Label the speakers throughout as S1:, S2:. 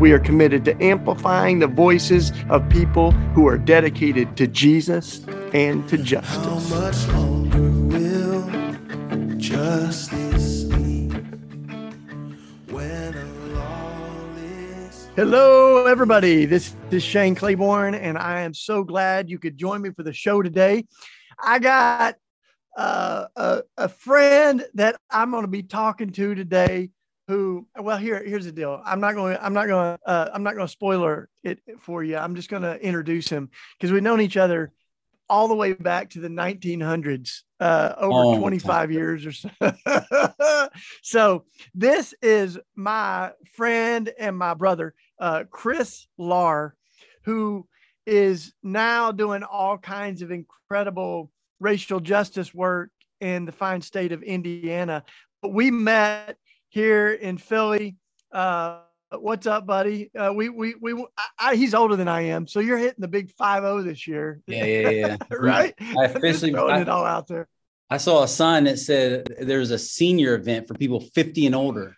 S1: We are committed to amplifying the voices of people who are dedicated to Jesus and to justice. How much longer will justice be when Hello, everybody. This is Shane Claiborne, and I am so glad you could join me for the show today. I got uh, a, a friend that I'm going to be talking to today who well here here's the deal. I'm not going i'm not going uh, i'm not going to spoiler it for you. I'm just going to introduce him because we've known each other all the way back to the 1900s uh, over oh, 25 years or so. So this is my friend and my brother uh, chris Lahr who is now doing all kinds of incredible racial justice work in the fine state of indiana. But we met here in Philly. Uh, what's up, buddy? Uh, we we we I, I, he's older than I am, so you're hitting the big five zero this year.
S2: Yeah, yeah, yeah.
S1: right. I officially throwing I, it all out there.
S2: I saw a sign that said there's a senior event for people 50 and older.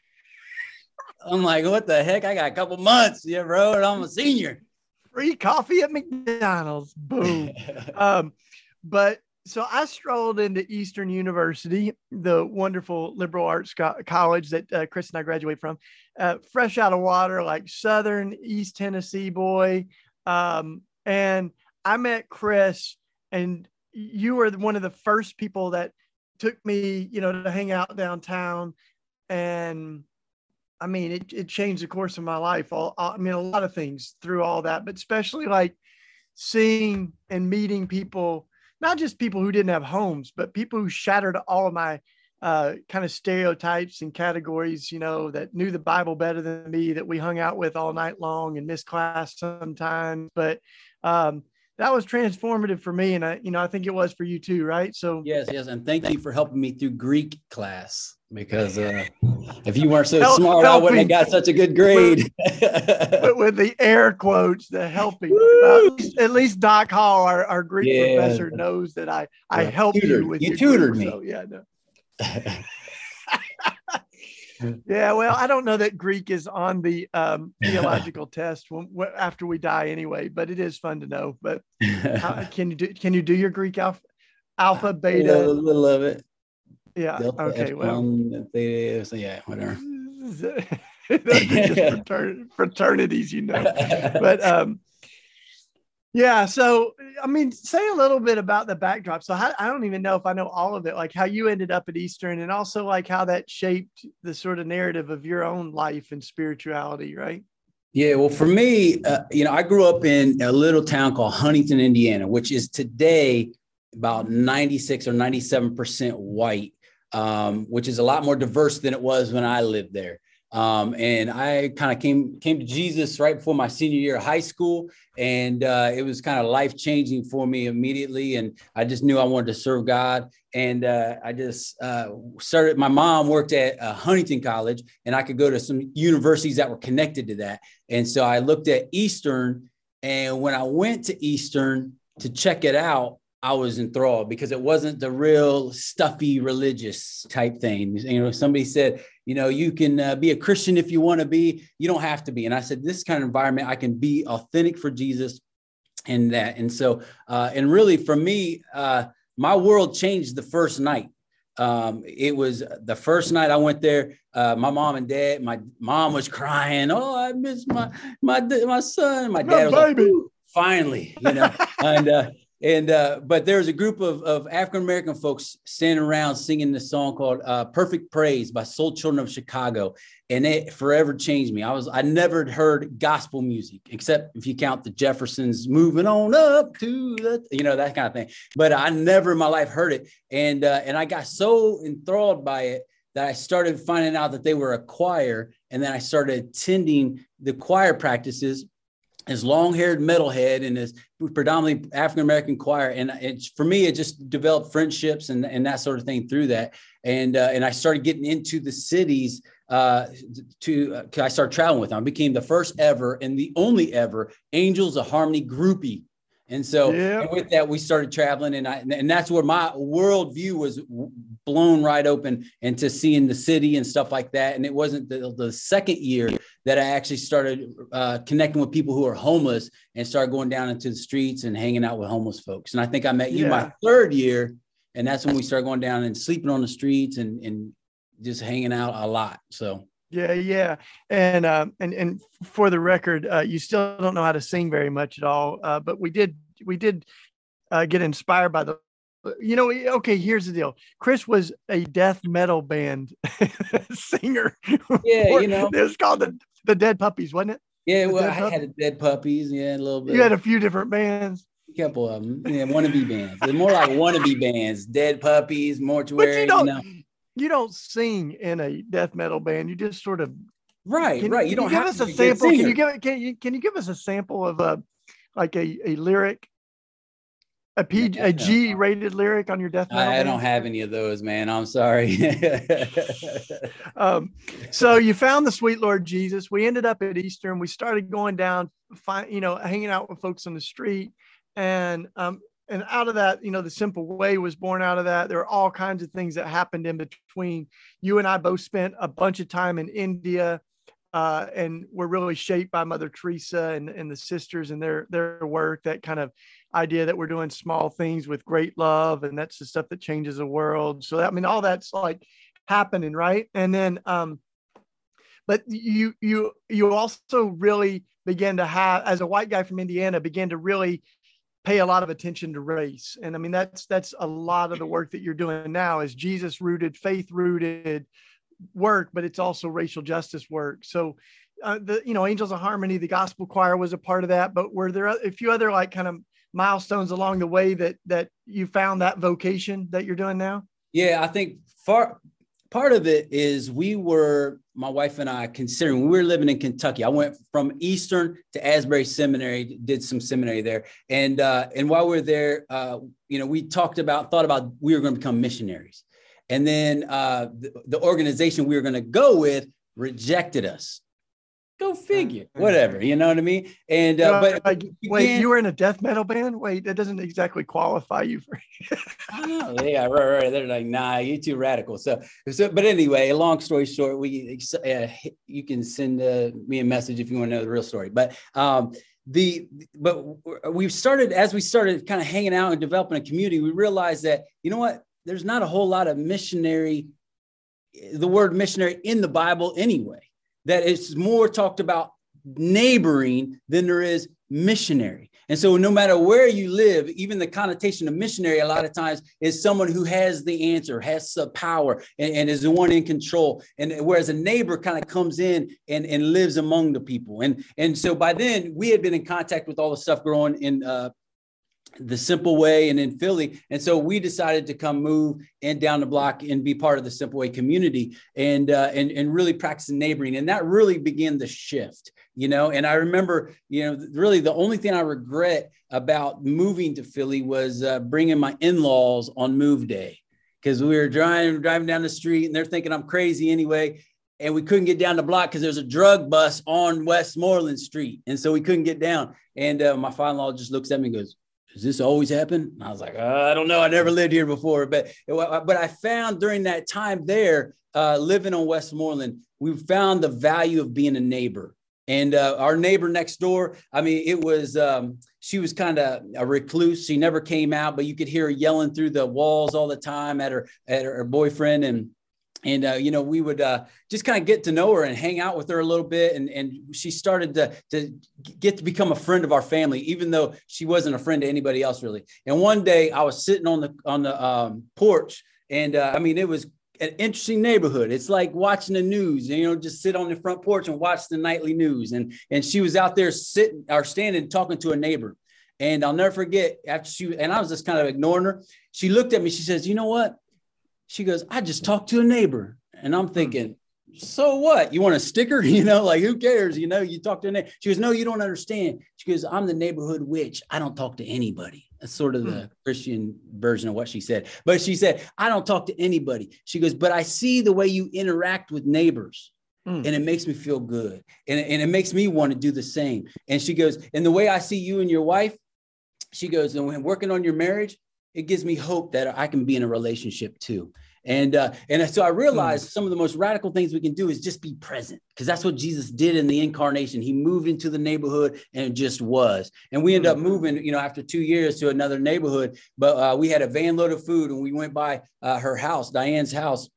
S2: I'm like, what the heck? I got a couple months, yeah, bro, and I'm a senior.
S1: Free coffee at McDonald's. Boom. um, but so I strolled into Eastern University, the wonderful liberal arts co- college that uh, Chris and I graduate from, uh, fresh out of water, like Southern East Tennessee boy. Um, and I met Chris, and you were one of the first people that took me, you know, to hang out downtown. And I mean, it, it changed the course of my life. All, I mean, a lot of things through all that, but especially like seeing and meeting people not just people who didn't have homes, but people who shattered all of my uh, kind of stereotypes and categories, you know, that knew the Bible better than me, that we hung out with all night long and missed class sometimes. But um, that was transformative for me. And I, you know, I think it was for you too, right? So,
S2: yes, yes. And thank you for helping me through Greek class because uh, if you weren't so Help, smart, helping. I wouldn't have got such a good grade.
S1: with, with the air quotes, the helping. Uh, at, least, at, least, Doc Hall, our, our Greek yeah. professor, knows that I I yeah. helped tutored. you with
S2: you tutored me.
S1: So, yeah, no. yeah, well, I don't know that Greek is on the um, theological test when, after we die anyway, but it is fun to know. But how, can you do can you do your Greek alpha, alpha beta?
S2: A little of it.
S1: Yeah. Delta okay. well.
S2: Theta, so yeah. Whatever.
S1: just fraternities, you know. But um, yeah. So I mean, say a little bit about the backdrop. So how, I don't even know if I know all of it. Like how you ended up at Eastern, and also like how that shaped the sort of narrative of your own life and spirituality, right?
S2: Yeah, well, for me, uh, you know, I grew up in a little town called Huntington, Indiana, which is today about 96 or 97% white um, which is a lot more diverse than it was when I lived there. Um, and I kind of came came to Jesus right before my senior year of high school, and uh, it was kind of life changing for me immediately. And I just knew I wanted to serve God, and uh, I just uh, started. My mom worked at uh, Huntington College, and I could go to some universities that were connected to that. And so I looked at Eastern, and when I went to Eastern to check it out, I was enthralled because it wasn't the real stuffy religious type thing. You know, somebody said, you know, you can uh, be a Christian if you want to be, you don't have to be. And I said, this kind of environment, I can be authentic for Jesus and that. And so, uh, and really for me, uh, my world changed the first night. Um, it was the first night I went there. Uh, my mom and dad, my mom was crying. Oh, I miss my my my son. My dad my was baby. like, finally, you know, and uh, and uh, but there's a group of, of African American folks standing around singing this song called uh, "Perfect Praise" by Soul Children of Chicago, and it forever changed me. I was I never heard gospel music except if you count the Jeffersons moving on up to the you know that kind of thing. But I never in my life heard it, and uh, and I got so enthralled by it that I started finding out that they were a choir, and then I started attending the choir practices his long-haired metalhead and his predominantly African American choir, and it's for me, it just developed friendships and, and that sort of thing through that, and uh, and I started getting into the cities. Uh, to uh, I started traveling with them. I became the first ever and the only ever Angels of Harmony groupie and so and with that, we started traveling, and I and that's where my worldview was blown right open into seeing the city and stuff like that. And it wasn't the, the second year that I actually started uh, connecting with people who are homeless and started going down into the streets and hanging out with homeless folks. And I think I met you yeah. my third year, and that's when we started going down and sleeping on the streets and and just hanging out a lot. So
S1: yeah, yeah, and um, and and for the record, uh, you still don't know how to sing very much at all, uh, but we did we did uh, get inspired by the. You know, okay. Here's the deal. Chris was a death metal band singer.
S2: Yeah, you know,
S1: it was called the the Dead Puppies, wasn't it?
S2: Yeah, well, I had a Dead Puppies. Yeah, a little bit.
S1: You had a few different bands.
S2: A couple of them. Yeah, wannabe bands. They're more like wannabe bands. Dead Puppies, Mortuary. But you don't. You know
S1: you don't sing in a death metal band. You just sort of
S2: right,
S1: can,
S2: right.
S1: You,
S2: you don't
S1: give us a sample. Can you give can you can you give us a sample of a like a, a lyric, a P a G rated lyric on your death metal?
S2: I, I don't have any of those, man. I'm sorry.
S1: um, so you found the sweet Lord Jesus. We ended up at Eastern and we started going down, find, you know, hanging out with folks on the street. And um, and out of that, you know, the simple way was born out of that. There are all kinds of things that happened in between. You and I both spent a bunch of time in India, uh, and were really shaped by Mother Teresa and, and the sisters and their their work. That kind of idea that we're doing small things with great love, and that's the stuff that changes the world. So that, I mean, all that's like happening, right? And then, um, but you you you also really began to have, as a white guy from Indiana, began to really pay a lot of attention to race and i mean that's that's a lot of the work that you're doing now is jesus rooted faith rooted work but it's also racial justice work. So uh, the you know angels of harmony the gospel choir was a part of that but were there a few other like kind of milestones along the way that that you found that vocation that you're doing now?
S2: Yeah i think far part of it is we were my wife and I considering we were living in Kentucky. I went from Eastern to Asbury Seminary, did some seminary there, and uh, and while we are there, uh, you know, we talked about thought about we were going to become missionaries, and then uh, the, the organization we were going to go with rejected us. Go figure. Mm-hmm. Whatever, you know what I mean? And uh, but
S1: like, wait, you were in a death metal band? Wait, that doesn't exactly qualify you for.
S2: Know. Yeah, right, right. They're like, nah, you're too radical. So, so, but anyway, long story short, we uh, you can send uh, me a message if you want to know the real story. But um, the but we've started as we started kind of hanging out and developing a community. We realized that you know what, there's not a whole lot of missionary, the word missionary in the Bible anyway that it's more talked about neighboring than there is missionary. And so, no matter where you live, even the connotation of missionary, a lot of times is someone who has the answer, has the power, and, and is the one in control. And whereas a neighbor kind of comes in and, and lives among the people. And, and so, by then, we had been in contact with all the stuff growing in uh, the simple way and in Philly. And so we decided to come move and down the block and be part of the simple way community and, uh, and, and really practice neighboring. And that really began the shift, you know? And I remember, you know, really the only thing I regret about moving to Philly was uh, bringing my in-laws on move day. Cause we were driving, driving down the street and they're thinking I'm crazy anyway and we couldn't get down the block because there's a drug bus on Westmoreland Street, and so we couldn't get down. And uh, my father-in-law just looks at me and goes, does this always happen? And I was like, uh, I don't know. I never lived here before, but but I found during that time there, uh, living on Westmoreland, we found the value of being a neighbor. And uh, our neighbor next door, I mean, it was um, she was kind of a recluse. She never came out, but you could hear her yelling through the walls all the time at her at her boyfriend and and uh, you know we would uh, just kind of get to know her and hang out with her a little bit. And, and she started to, to get to become a friend of our family even though she wasn't a friend to anybody else really. And one day i was sitting on the on the um, porch and uh, i mean it was an interesting neighborhood. It's like watching the news you know just sit on the front porch and watch the nightly news. And and she was out there sitting or standing talking to a neighbor. And i'll never forget after she and i was just kind of ignoring her she looked at me. She says you know what she goes, I just talked to a neighbor. And I'm hmm. thinking, so what? You want a sticker? You know, like who cares? You know, you talk to her. She goes, no, you don't understand. She goes, I'm the neighborhood witch. I don't talk to anybody. That's sort of the hmm. Christian version of what she said. But she said, I don't talk to anybody. She goes, but I see the way you interact with neighbors. Mm. And it makes me feel good. And, and it makes me want to do the same. And she goes, and the way I see you and your wife, she goes, and when working on your marriage, it gives me hope that I can be in a relationship too. And uh, and so I realized mm. some of the most radical things we can do is just be present because that's what Jesus did in the incarnation. He moved into the neighborhood and just was. And we ended up hmm. moving, you know, after two years to another neighborhood. But uh, we had a van load of food and we went by uh, her house, Diane's house,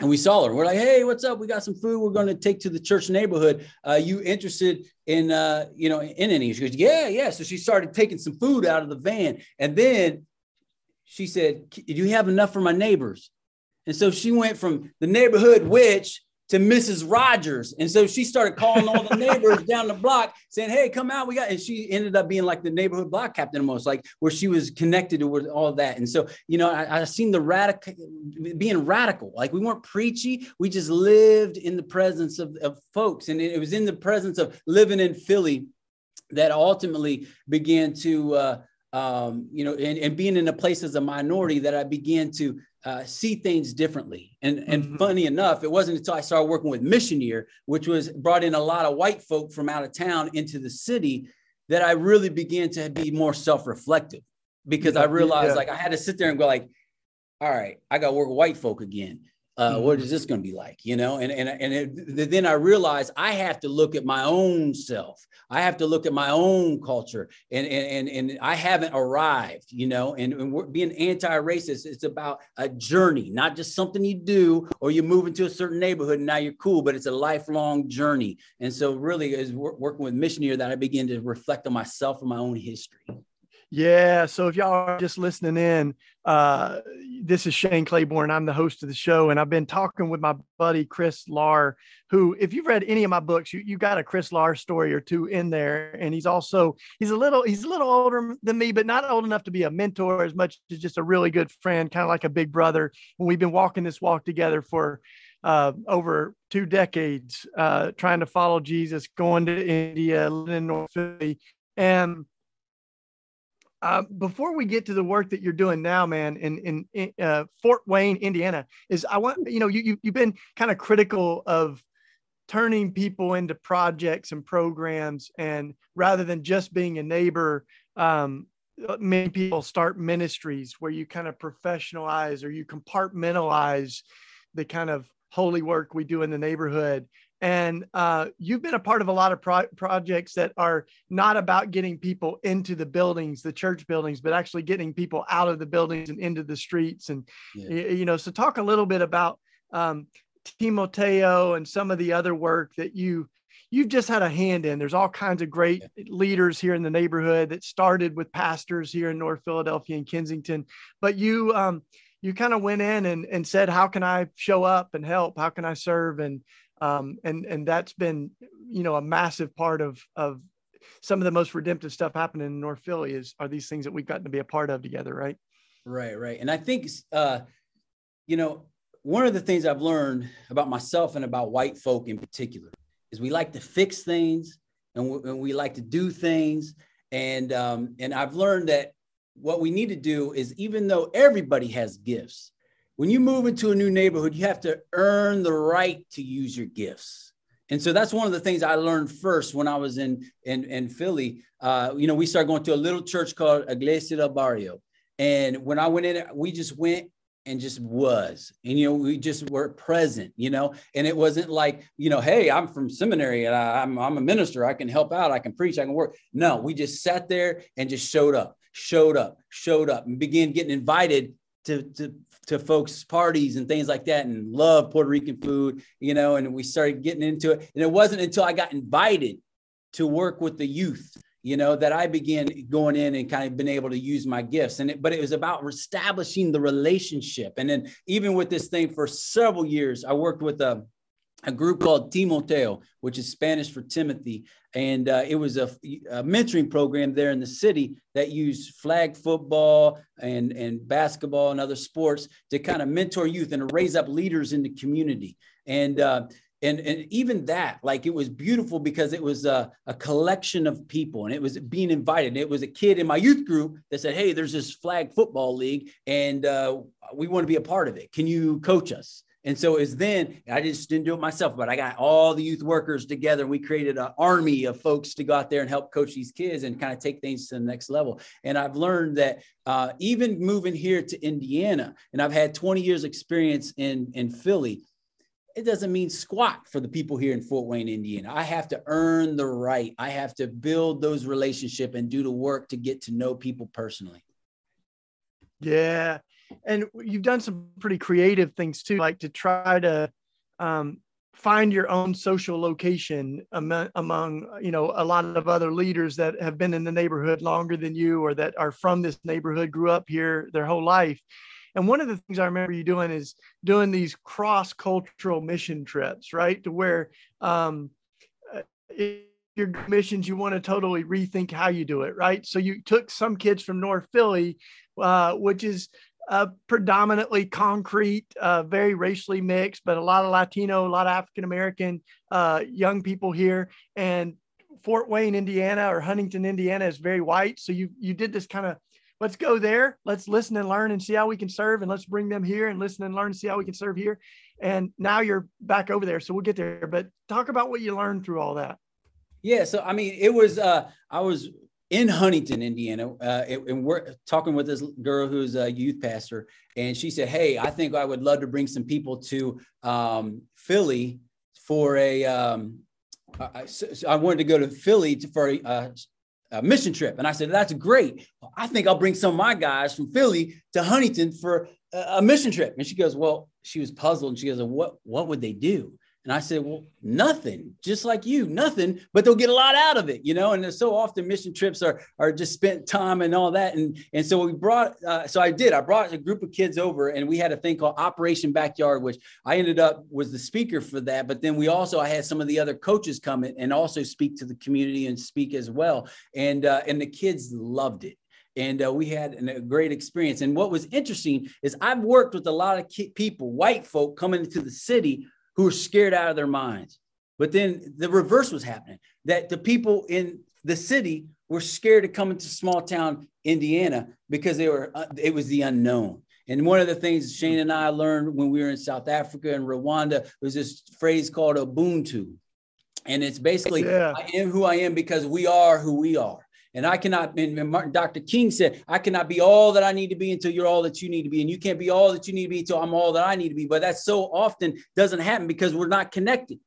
S2: and we saw her. We're like, "Hey, what's up? We got some food. We're going to take to the church neighborhood. Uh, you interested in, uh, you know, in any?" She goes, "Yeah, yeah." So she started taking some food out of the van, and then she said, "Do you have enough for my neighbors?" And so she went from the neighborhood witch to Mrs. Rogers. And so she started calling all the neighbors down the block saying, Hey, come out. We got, and she ended up being like the neighborhood block captain almost like where she was connected to all that. And so, you know, I, I seen the radical being radical. Like we weren't preachy. We just lived in the presence of, of folks. And it, it was in the presence of living in Philly that ultimately began to, uh, um, you know, and, and being in a place as a minority that I began to uh, see things differently. And, and mm-hmm. funny enough, it wasn't until I started working with Mission Year, which was brought in a lot of white folk from out of town into the city, that I really began to be more self-reflective because I realized yeah. like I had to sit there and go like, all right, I got to work with white folk again uh, mm-hmm. what is this going to be like you know? And and, and it, then i realized i have to look at my own self. I have to look at my own culture. And and and, and i haven't arrived you know? And, and being anti-racist it's about a journey not just something you do or you move into a certain neighborhood and now you're cool but it's a lifelong journey. And so really is working with Mission Year that i begin to reflect on myself and my own history
S1: yeah. So if y'all are just listening in, uh, this is Shane Claiborne. I'm the host of the show, and I've been talking with my buddy Chris Lahr, who, if you've read any of my books, you, you got a Chris Lahr story or two in there. And he's also he's a little he's a little older than me, but not old enough to be a mentor as much as just a really good friend, kind of like a big brother. And we've been walking this walk together for uh, over two decades, uh, trying to follow Jesus, going to India, living in North Philly, and uh, before we get to the work that you're doing now, man, in in, in uh, Fort Wayne, Indiana, is I want you know you, you you've been kind of critical of turning people into projects and programs, and rather than just being a neighbor, um, uh, many people start ministries where you kind of professionalize or you compartmentalize the kind of holy work we do in the neighborhood and uh, you've been a part of a lot of pro- projects that are not about getting people into the buildings the church buildings but actually getting people out of the buildings and into the streets and yeah. you know so talk a little bit about um, timoteo and some of the other work that you you've just had a hand in there's all kinds of great yeah. leaders here in the neighborhood that started with pastors here in north philadelphia and kensington but you um, you kind of went in and, and said how can i show up and help how can i serve and um, and and that's been you know a massive part of of some of the most redemptive stuff happening in North Philly is are these things that we've gotten to be a part of together, right?
S2: Right, right. And I think uh, you know one of the things I've learned about myself and about white folk in particular is we like to fix things and we, and we like to do things and um, and I've learned that what we need to do is even though everybody has gifts when you move into a new neighborhood, you have to earn the right to use your gifts. And so that's one of the things I learned first when I was in in, in Philly. Uh, you know, we started going to a little church called Iglesia del Barrio. And when I went in, we just went and just was. And, you know, we just were present, you know, and it wasn't like, you know, hey, I'm from seminary and I, I'm, I'm a minister. I can help out. I can preach. I can work. No, we just sat there and just showed up, showed up, showed up and began getting invited to, to to folks' parties and things like that and love Puerto Rican food, you know, and we started getting into it. And it wasn't until I got invited to work with the youth, you know, that I began going in and kind of been able to use my gifts. And it, but it was about establishing the relationship. And then even with this thing for several years, I worked with a a group called Timoteo, which is Spanish for Timothy. And uh, it was a, a, mentoring program there in the city that used flag football and, and basketball and other sports to kind of mentor youth and to raise up leaders in the community. And uh, and and even that like it was beautiful because it was a, a collection of people and it was being invited it was a kid in my youth group that said hey there's this flag football league and uh, we want to be a part of it can you coach us and so it's then I just didn't do it myself, but I got all the youth workers together and we created an army of folks to go out there and help coach these kids and kind of take things to the next level. And I've learned that uh, even moving here to Indiana, and I've had 20 years experience in, in Philly, it doesn't mean squat for the people here in Fort Wayne, Indiana. I have to earn the right. I have to build those relationships and do the work to get to know people personally.
S1: Yeah. And you've done some pretty creative things too, like to try to um, find your own social location among, among, you know, a lot of other leaders that have been in the neighborhood longer than you or that are from this neighborhood, grew up here their whole life. And one of the things I remember you doing is doing these cross cultural mission trips, right? To where um, uh, your missions, you want to totally rethink how you do it, right? So you took some kids from North Philly, uh, which is uh, predominantly concrete, uh, very racially mixed, but a lot of Latino, a lot of African American uh, young people here. And Fort Wayne, Indiana, or Huntington, Indiana, is very white. So you you did this kind of let's go there. Let's listen and learn and see how we can serve. And let's bring them here and listen and learn and see how we can serve here. And now you're back over there. So we'll get there. But talk about what you learned through all that.
S2: Yeah. So, I mean, it was, uh, I was in Huntington, Indiana, uh, and we're talking with this girl who's a youth pastor. And she said, Hey, I think I would love to bring some people to um, Philly for a, um, I, I wanted to go to Philly to, for a, uh, a mission trip. And I said, that's great. I think I'll bring some of my guys from Philly to Huntington for a mission trip. And she goes, well, she was puzzled. And she goes, what, what would they do? And I said, well, nothing, just like you, nothing, but they'll get a lot out of it, you know? And so often mission trips are, are just spent time and all that. And, and so we brought, uh, so I did, I brought a group of kids over and we had a thing called Operation Backyard, which I ended up was the speaker for that. But then we also, I had some of the other coaches come in and also speak to the community and speak as well. And, uh, and the kids loved it and uh, we had an, a great experience. And what was interesting is I've worked with a lot of people, white folk coming into the city who were scared out of their minds. But then the reverse was happening that the people in the city were scared to come into small town Indiana because they were uh, it was the unknown. And one of the things Shane and I learned when we were in South Africa and Rwanda was this phrase called Ubuntu. And it's basically, yeah. I am who I am because we are who we are. And I cannot, and Martin, Dr. King said, I cannot be all that I need to be until you're all that you need to be. And you can't be all that you need to be until I'm all that I need to be. But that so often doesn't happen because we're not connected.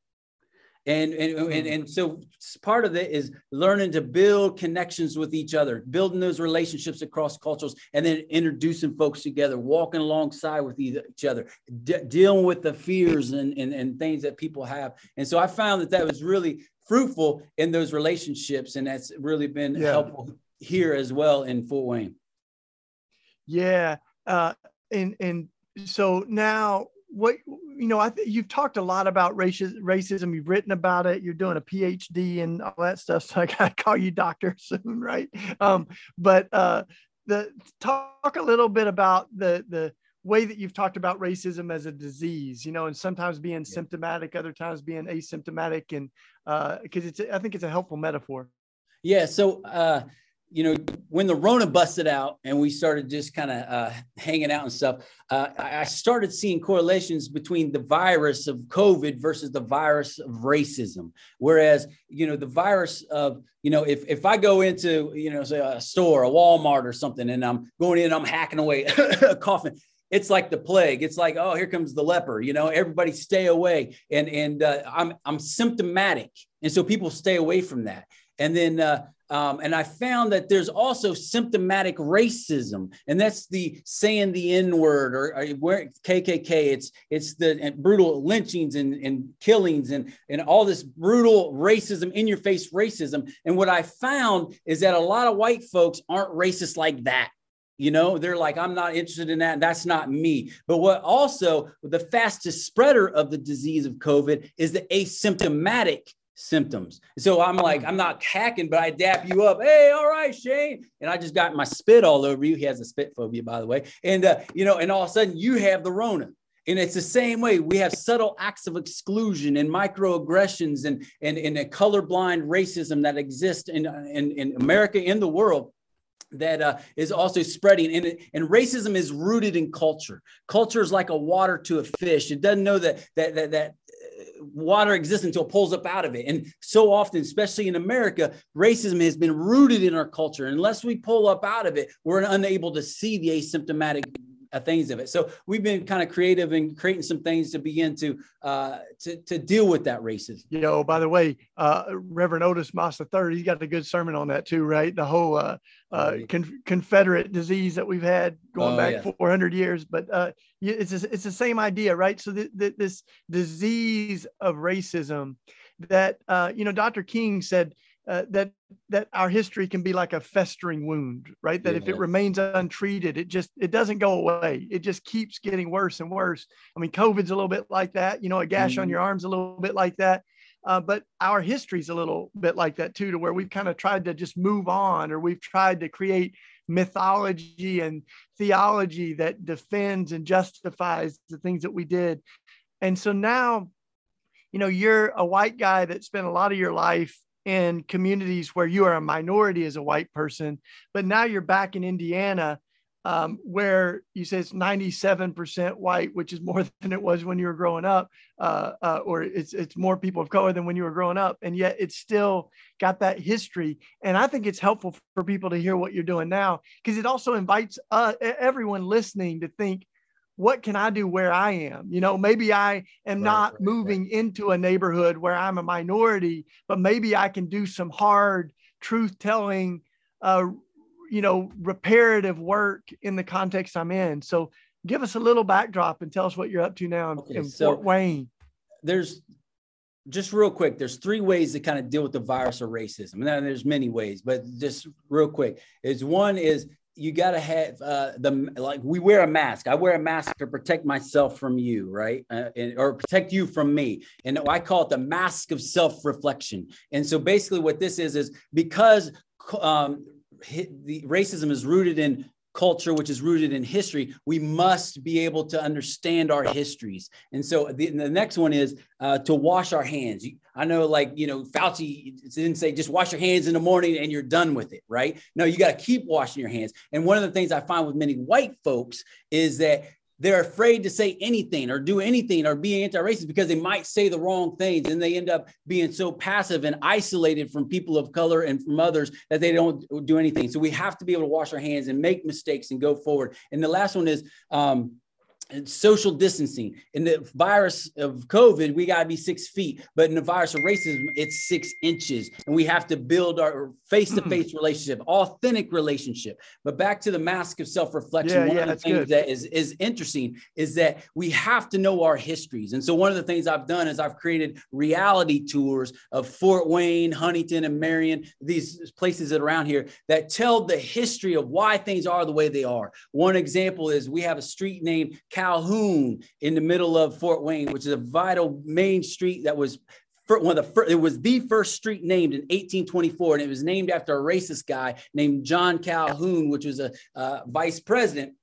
S2: And, and, and, and so part of it is learning to build connections with each other, building those relationships across cultures, and then introducing folks together, walking alongside with each other, de- dealing with the fears and, and, and things that people have. And so I found that that was really fruitful in those relationships. And that's really been yeah. helpful here as well in Fort Wayne.
S1: Yeah. Uh, and, and so now what, you know, I think you've talked a lot about racism, racism. You've written about it. You're doing a PhD and all that stuff. So I got to call you doctor soon. Right. Um, but, uh, the talk a little bit about the, the, way that you've talked about racism as a disease, you know, and sometimes being yeah. symptomatic, other times being asymptomatic, and because uh, it's, I think it's a helpful metaphor.
S2: Yeah. So, uh, you know, when the Rona busted out and we started just kind of uh, hanging out and stuff, uh, I started seeing correlations between the virus of COVID versus the virus of racism. Whereas, you know, the virus of, you know, if, if I go into, you know, say a store, a Walmart or something, and I'm going in, I'm hacking away, coughing, it's like the plague. It's like, oh, here comes the leper. You know, everybody stay away. And and uh, I'm I'm symptomatic, and so people stay away from that. And then uh, um, and I found that there's also symptomatic racism, and that's the saying the N word or, or where KKK. It's it's the brutal lynchings and, and killings and and all this brutal racism, in your face racism. And what I found is that a lot of white folks aren't racist like that. You know, they're like, I'm not interested in that. That's not me. But what also the fastest spreader of the disease of COVID is the asymptomatic symptoms. So I'm like, I'm not hacking, but I dap you up. Hey, all right, Shane. And I just got my spit all over you. He has a spit phobia, by the way. And, uh, you know, and all of a sudden you have the Rona. And it's the same way. We have subtle acts of exclusion and microaggressions and, and, and a colorblind racism that exists in, in, in America, in the world that uh, is also spreading. And, and racism is rooted in culture. Culture is like a water to a fish. It doesn't know that that that, that uh, water exists until it pulls up out of it. And so often especially in america racism has been rooted in our culture. Unless we pull up out of it we're unable to see the asymptomatic uh, things of it. So we've been kind of creative and creating some things to begin to uh, to, to deal with that racism.
S1: You know, by the way, uh, Reverend Otis Moss III, he's got a good sermon on that too, right? The whole uh, uh, con- Confederate disease that we've had going oh, back yeah. 400 years, but uh, it's it's the same idea, right? So th- th- this disease of racism that uh, you know, Dr. King said uh, that that our history can be like a festering wound right that yeah. if it remains untreated it just it doesn't go away it just keeps getting worse and worse i mean covid's a little bit like that you know a gash mm-hmm. on your arm's a little bit like that uh, but our history's a little bit like that too to where we've kind of tried to just move on or we've tried to create mythology and theology that defends and justifies the things that we did and so now you know you're a white guy that spent a lot of your life in communities where you are a minority as a white person, but now you're back in Indiana, um, where you say it's 97% white, which is more than it was when you were growing up, uh, uh, or it's it's more people of color than when you were growing up, and yet it's still got that history. And I think it's helpful for people to hear what you're doing now because it also invites uh, everyone listening to think what can I do where I am? You know, maybe I am right, not right, moving right. into a neighborhood where I'm a minority, but maybe I can do some hard truth telling, uh, you know, reparative work in the context I'm in. So give us a little backdrop and tell us what you're up to now in, okay, in so Fort Wayne.
S2: There's just real quick, there's three ways to kind of deal with the virus of racism. And there's many ways, but just real quick is one is you got to have uh, the like we wear a mask. I wear a mask to protect myself from you right? Uh, and, or protect you from me. And i call it the mask of self-reflection. And so basically what this is is because um, the racism is rooted in culture, which is rooted in history, we must be able to understand our histories. And so the, the next one is uh, to wash our hands. I know, like, you know, Fauci didn't say just wash your hands in the morning and you're done with it, right? No, you got to keep washing your hands. And one of the things I find with many white folks is that they're afraid to say anything or do anything or be anti-racist because they might say the wrong things and they end up being so passive and isolated from people of color and from others that they don't do anything. So we have to be able to wash our hands and make mistakes and go forward. And the last one is um, social distancing. In the virus of COVID, we got to be six feet, but in the virus of racism, it's six inches. And we have to build our face to face relationship, authentic relationship. But back to the mask of self reflection, yeah, one yeah, of the things good. that is, is interesting is that we have to know our histories. And so, one of the things I've done is I've created reality tours of Fort Wayne, Huntington, and Marion, these places that are around here that tell the history of why things are the way they are. One example is we have a street named Calhoun in the middle of Fort Wayne, which is a vital main street that was one of the first, it was the first street named in 1824, and it was named after a racist guy named John Calhoun, which was a uh, vice president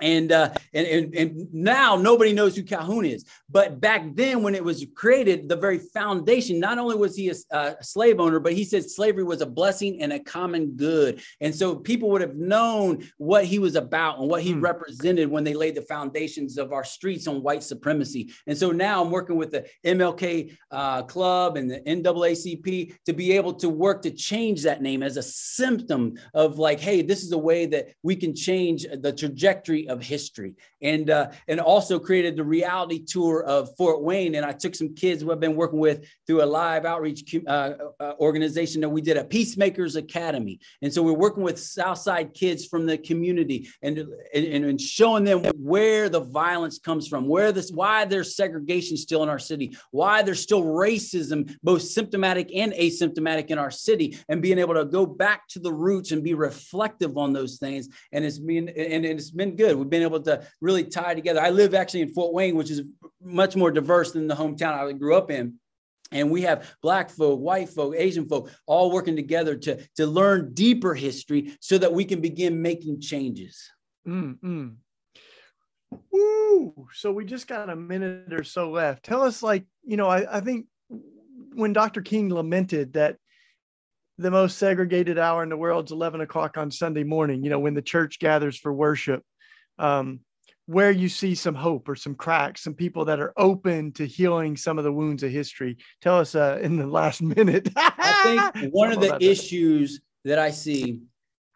S2: and, uh, and, and and now nobody knows who Calhoun is. But back then, when it was created, the very foundation, not only was he a, a, slave owner, but he said slavery was a blessing and a common good. And so people would have known what he was about and what he hmm. represented when they laid the foundations of our streets on white supremacy. And so now I'm working with the MLK uh, Club and the NAACP to be able to work to change that name as a symptom of like, hey, this is a way that we can change the trajectory of history and uh, and also created the reality tour of Fort Wayne. And I took some kids who I've been working with through a live outreach uh, uh, organization that we did a Peacemakers Academy. And so we're working with Southside kids from the community and, and, and showing them where the violence comes from, where this, why there's segregation still in our city, why there's still racism, both symptomatic and asymptomatic in our city, and being able to go back to the roots and be reflective on those things. And it's been and it's been good. We've been able to really tie together. I live actually in Fort Wayne, which is much more diverse than the hometown I grew up in. And we have black folk, white folk, Asian folk all working together to, to learn deeper history so that we can begin making changes.
S1: Mm-hmm. Woo! So we just got a minute or so left. Tell us, like, you know, I, I think when Dr. King lamented that the most segregated hour in the world is 11 o'clock on Sunday morning, you know, when the church gathers for worship, um, where you see some hope or some cracks, some people that are open to healing some of the wounds of history. Tell us uh, in the last minute.
S2: I think one of the issues that. that I see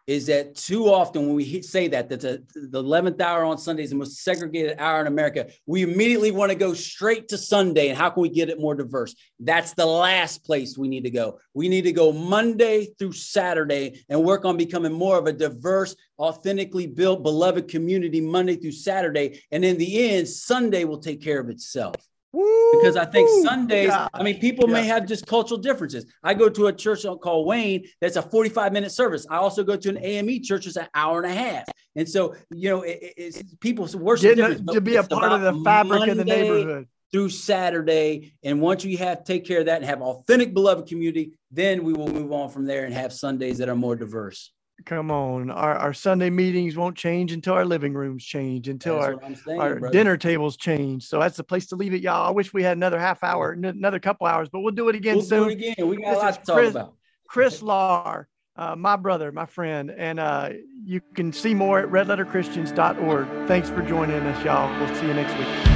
S2: is that too often when we say that that the, the 11th hour on sunday is the most segregated hour in america we immediately want to go straight to sunday and how can we get it more diverse? That's the last place we need to go. We need to go monday through saturday and work on becoming more of a diverse authentically built beloved community monday through saturday and in the end sunday will take care of itself because I think Sundays, I mean, people yeah. may have just cultural differences. I go to a church called Wayne that's a 45 minute service. I also go to an AME church that's an hour and a half. And so, you know, it, it's people worship
S1: Getting, to be a part of the fabric Monday of the neighborhood
S2: through Saturday. And once we have take care of that and have authentic beloved community, then we will move on from there and have Sundays that are more diverse.
S1: Come on. Our, our Sunday meetings won't change until our living rooms change, until our, saying, our dinner tables change. So that's the place to leave it, y'all. I wish we had another half hour, another couple hours, but we'll do it again
S2: we'll
S1: soon.
S2: Do it again. We got this a lot to talk
S1: Chris,
S2: about.
S1: Chris Lahr, uh, my brother, my friend. And uh, you can see more at redletterchristians.org. Thanks for joining us, y'all. We'll see you next week.